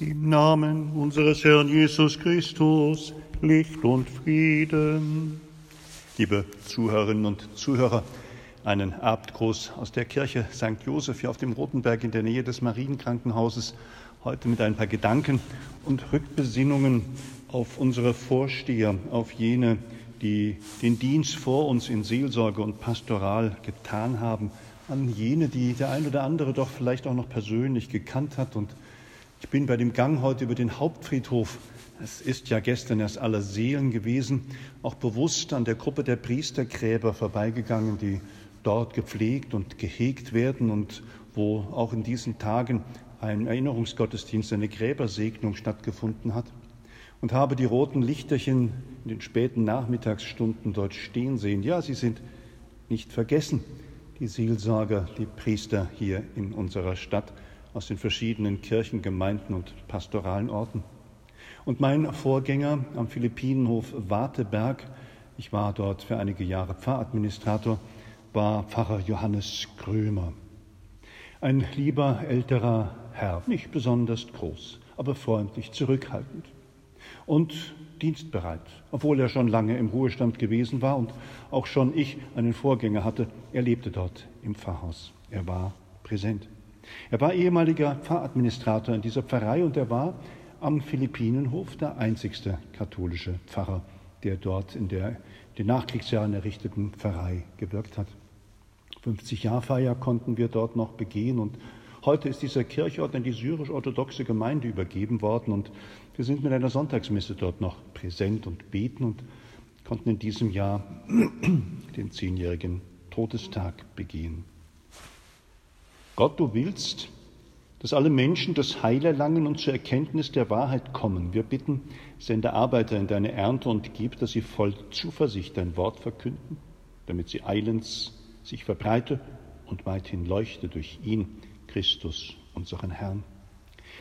Im Namen unseres Herrn Jesus Christus, Licht und Frieden. Liebe Zuhörerinnen und Zuhörer, einen Abendgruß aus der Kirche St. Joseph hier auf dem Rotenberg in der Nähe des Marienkrankenhauses. Heute mit ein paar Gedanken und Rückbesinnungen auf unsere Vorsteher, auf jene, die den Dienst vor uns in Seelsorge und Pastoral getan haben, an jene, die der ein oder andere doch vielleicht auch noch persönlich gekannt hat. Und ich bin bei dem Gang heute über den Hauptfriedhof, es ist ja gestern erst aller Seelen gewesen, auch bewusst an der Gruppe der Priestergräber vorbeigegangen, die dort gepflegt und gehegt werden und wo auch in diesen Tagen ein Erinnerungsgottesdienst, eine Gräbersegnung stattgefunden hat. Und habe die roten Lichterchen in den späten Nachmittagsstunden dort stehen sehen. Ja, sie sind nicht vergessen, die Seelsorger, die Priester hier in unserer Stadt aus den verschiedenen Kirchen, Gemeinden und pastoralen Orten. Und mein Vorgänger am Philippinenhof Warteberg, ich war dort für einige Jahre Pfarradministrator, war Pfarrer Johannes Krömer. Ein lieber älterer Herr, nicht besonders groß, aber freundlich, zurückhaltend und dienstbereit, obwohl er schon lange im Ruhestand gewesen war und auch schon ich einen Vorgänger hatte. Er lebte dort im Pfarrhaus. Er war präsent. Er war ehemaliger Pfarradministrator in dieser Pfarrei und er war am Philippinenhof der einzigste katholische Pfarrer, der dort in der den Nachkriegsjahren errichteten Pfarrei gewirkt hat. 50 Jahr Feier konnten wir dort noch begehen und heute ist dieser Kirchort an die syrisch-orthodoxe Gemeinde übergeben worden und wir sind mit einer Sonntagsmesse dort noch präsent und beten und konnten in diesem Jahr den zehnjährigen Todestag begehen. Gott, du willst, dass alle Menschen das Heil erlangen und zur Erkenntnis der Wahrheit kommen. Wir bitten, sende Arbeiter in deine Ernte und gib, dass sie voll Zuversicht dein Wort verkünden, damit sie eilends sich verbreite und weithin leuchte durch ihn, Christus, unseren Herrn.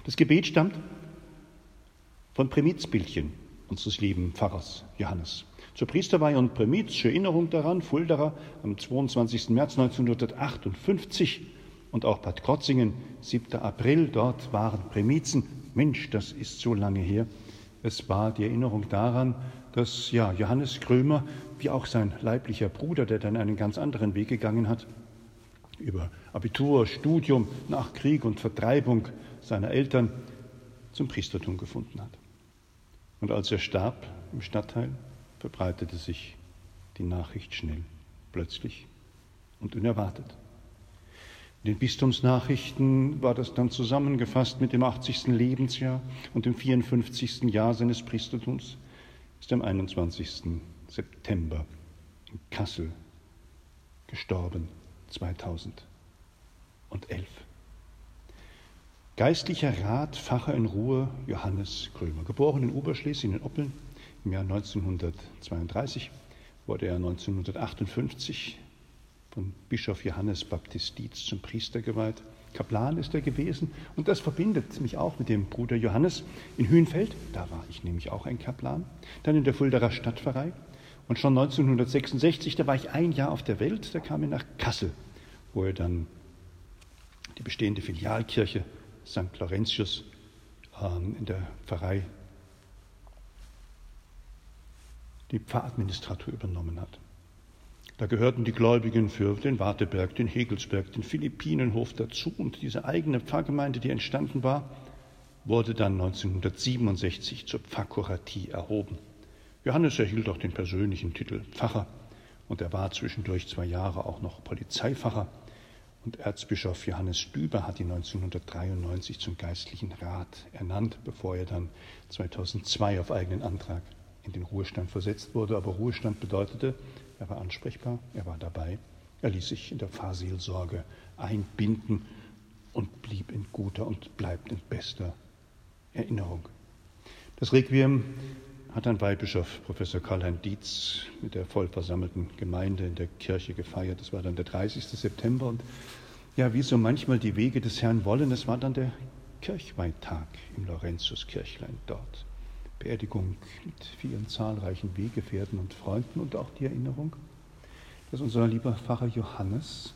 Das Gebet stammt von Primizbildchen unseres lieben Pfarrers Johannes. Zur Priesterweihe und Primiz, zur Erinnerung daran, Fulderer am 22. März 1958 und auch Bad Krotzingen, 7. April, dort waren Primizen. Mensch, das ist so lange her. Es war die Erinnerung daran, dass ja, Johannes Krömer, wie auch sein leiblicher Bruder, der dann einen ganz anderen Weg gegangen hat, über Abitur, Studium, nach Krieg und Vertreibung seiner Eltern zum Priestertum gefunden hat. Und als er starb im Stadtteil, verbreitete sich die Nachricht schnell, plötzlich und unerwartet. In den Bistumsnachrichten war das dann zusammengefasst mit dem 80. Lebensjahr und dem 54. Jahr seines Priestertums, ist am 21. September in Kassel gestorben, 2011. Geistlicher Rat, Facher in Ruhe, Johannes Krömer. Geboren in Oberschlesien in Oppeln im Jahr 1932, wurde er 1958 von Bischof Johannes Baptist Dietz zum Priester geweiht. Kaplan ist er gewesen und das verbindet mich auch mit dem Bruder Johannes in Hühnfeld. Da war ich nämlich auch ein Kaplan. Dann in der Fulderer Stadtpfarrei und schon 1966, da war ich ein Jahr auf der Welt, da kam er nach Kassel, wo er dann die bestehende Filialkirche St. Laurentius ähm, in der Pfarrei die Pfarradministratur übernommen hat. Da gehörten die Gläubigen für den Warteberg, den Hegelsberg, den Philippinenhof dazu und diese eigene Pfarrgemeinde, die entstanden war, wurde dann 1967 zur Pfarrkuratie erhoben. Johannes erhielt auch den persönlichen Titel Pfarrer und er war zwischendurch zwei Jahre auch noch Polizeipfarrer und Erzbischof Johannes Stüber hat ihn 1993 zum geistlichen Rat ernannt, bevor er dann 2002 auf eigenen Antrag in den Ruhestand versetzt wurde. Aber Ruhestand bedeutete, er war ansprechbar, er war dabei, er ließ sich in der Pfarrseelsorge einbinden und blieb in guter und bleibt in bester Erinnerung. Das Requiem hat ein Weihbischof, Professor Karl-Heinz Dietz, mit der vollversammelten Gemeinde in der Kirche gefeiert. Das war dann der 30. September. Und ja, wie so manchmal die Wege des Herrn wollen, es war dann der Kirchweihtag im Laurentiuskirchlein dort. Beerdigung mit vielen zahlreichen Wegefährten und Freunden und auch die Erinnerung, dass unser lieber Pfarrer Johannes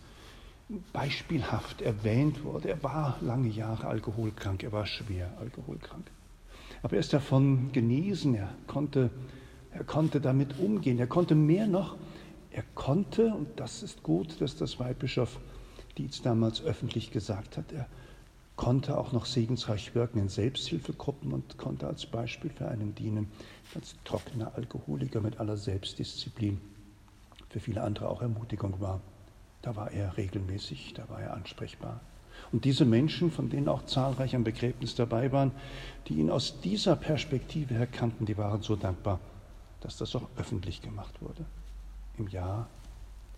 beispielhaft erwähnt wurde. Er war lange Jahre alkoholkrank, er war schwer alkoholkrank. Aber er ist davon genesen, er konnte, er konnte damit umgehen, er konnte mehr noch, er konnte, und das ist gut, dass das Weihbischof Dietz damals öffentlich gesagt hat, er konnte auch noch segensreich wirken in Selbsthilfegruppen und konnte als Beispiel für einen dienen, als trockener Alkoholiker mit aller Selbstdisziplin, für viele andere auch Ermutigung war. Da war er regelmäßig, da war er ansprechbar. Und diese Menschen, von denen auch zahlreich am Begräbnis dabei waren, die ihn aus dieser Perspektive her kannten, die waren so dankbar, dass das auch öffentlich gemacht wurde. Im Jahr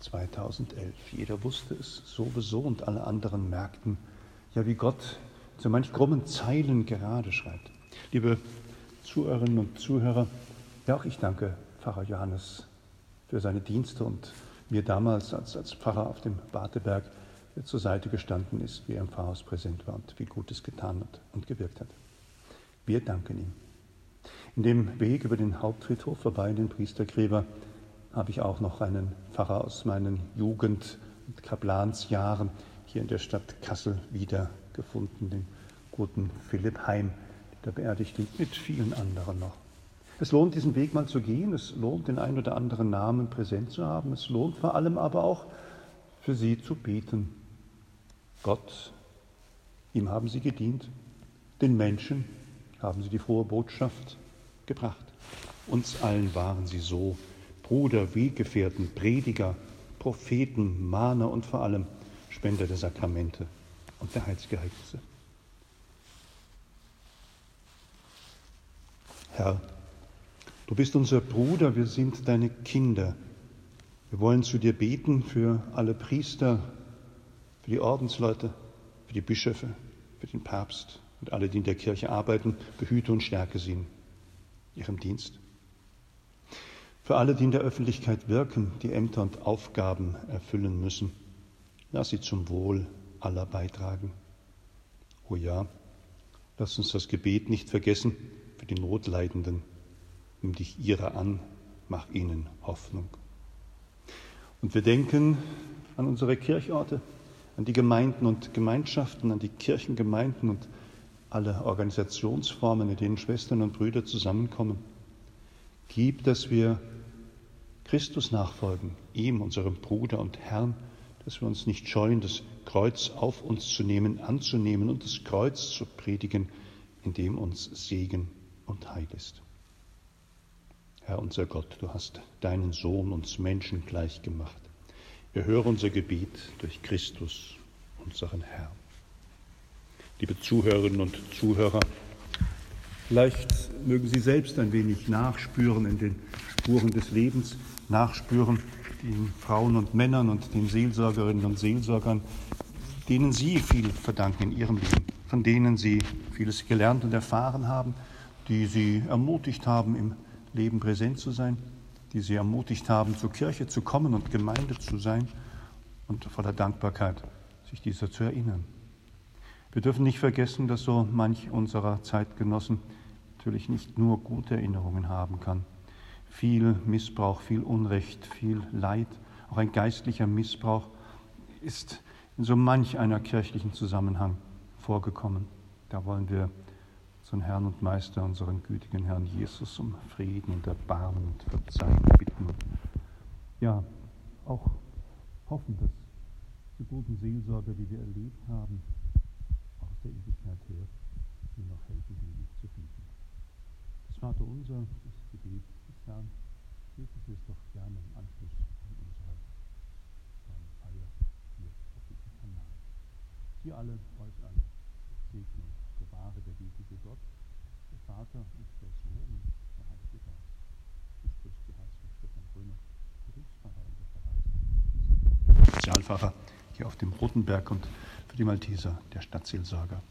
2011. Jeder wusste es sowieso und alle anderen merkten, ja, wie Gott so manch krummen Zeilen gerade schreibt. Liebe Zuhörerinnen und Zuhörer, ja, auch ich danke Pfarrer Johannes für seine Dienste und mir damals als, als Pfarrer auf dem Warteberg zur Seite gestanden ist, wie er im Pfarrhaus präsent war und wie Gutes getan hat und gewirkt hat. Wir danken ihm. In dem Weg über den Hauptfriedhof vorbei in den Priestergräber habe ich auch noch einen Pfarrer aus meinen Jugend- und Kaplansjahren hier in der Stadt Kassel wiedergefunden, den guten Philipp Heim, der beerdigt liegt, mit vielen anderen noch. Es lohnt, diesen Weg mal zu gehen. Es lohnt, den einen oder anderen Namen präsent zu haben. Es lohnt vor allem aber auch, für sie zu beten. Gott, ihm haben sie gedient. Den Menschen haben sie die frohe Botschaft gebracht. Uns allen waren sie so Bruder, Weggefährten, Prediger, Propheten, Mahner und vor allem Spender der Sakramente und der Heilsgeheimnisse. Herr, Du bist unser Bruder, wir sind deine Kinder. Wir wollen zu dir beten für alle Priester, für die Ordensleute, für die Bischöfe, für den Papst und alle, die in der Kirche arbeiten, behüte und stärke sie in ihrem Dienst. Für alle, die in der Öffentlichkeit wirken, die Ämter und Aufgaben erfüllen müssen, lass sie zum Wohl aller beitragen. Oh ja, lass uns das Gebet nicht vergessen für die Notleidenden nimm dich ihrer an, mach ihnen Hoffnung. Und wir denken an unsere Kirchorte, an die Gemeinden und Gemeinschaften, an die Kirchengemeinden und alle Organisationsformen, in denen Schwestern und Brüder zusammenkommen. Gib, dass wir Christus nachfolgen, ihm, unserem Bruder und Herrn, dass wir uns nicht scheuen, das Kreuz auf uns zu nehmen, anzunehmen und das Kreuz zu predigen, in dem uns Segen und Heil ist. Herr unser Gott, du hast deinen Sohn uns Menschen gleich gemacht. Erhöre unser Gebet durch Christus, unseren Herrn. Liebe Zuhörerinnen und Zuhörer, vielleicht mögen Sie selbst ein wenig nachspüren in den Spuren des Lebens, nachspüren den Frauen und Männern und den Seelsorgerinnen und Seelsorgern, denen Sie viel verdanken in Ihrem Leben, von denen Sie vieles gelernt und erfahren haben, die Sie ermutigt haben im Leben präsent zu sein, die sie ermutigt haben, zur Kirche zu kommen und Gemeinde zu sein und voller Dankbarkeit sich dieser zu erinnern. Wir dürfen nicht vergessen, dass so manch unserer Zeitgenossen natürlich nicht nur gute Erinnerungen haben kann. Viel Missbrauch, viel Unrecht, viel Leid, auch ein geistlicher Missbrauch ist in so manch einer kirchlichen Zusammenhang vorgekommen. Da wollen wir unseren Herrn und Meister, unseren gütigen Herrn Jesus um Frieden und Erbarmen und Verzeihung bitten. Ja, auch hoffen, dass die guten Seelsorger, die wir erlebt haben, aus der Ewigkeit her, ihnen noch helfen, den Weg zu finden. Das Vater unser, das Gebet des Herrn, beten Sie es doch gerne im Anschluss an unsere kleine Feier hier auf diesem Kanal. Sie alle, euch alle, segne und bewahre der gütige Gott, der Vater und der Sohn und der Heilige Geist. Es spricht die heilige Stefan Gröner, Berufspfarrer in der St. Sozialpfarrer hier auf dem Rotenberg und für die Malteser der Stadtseelsorger.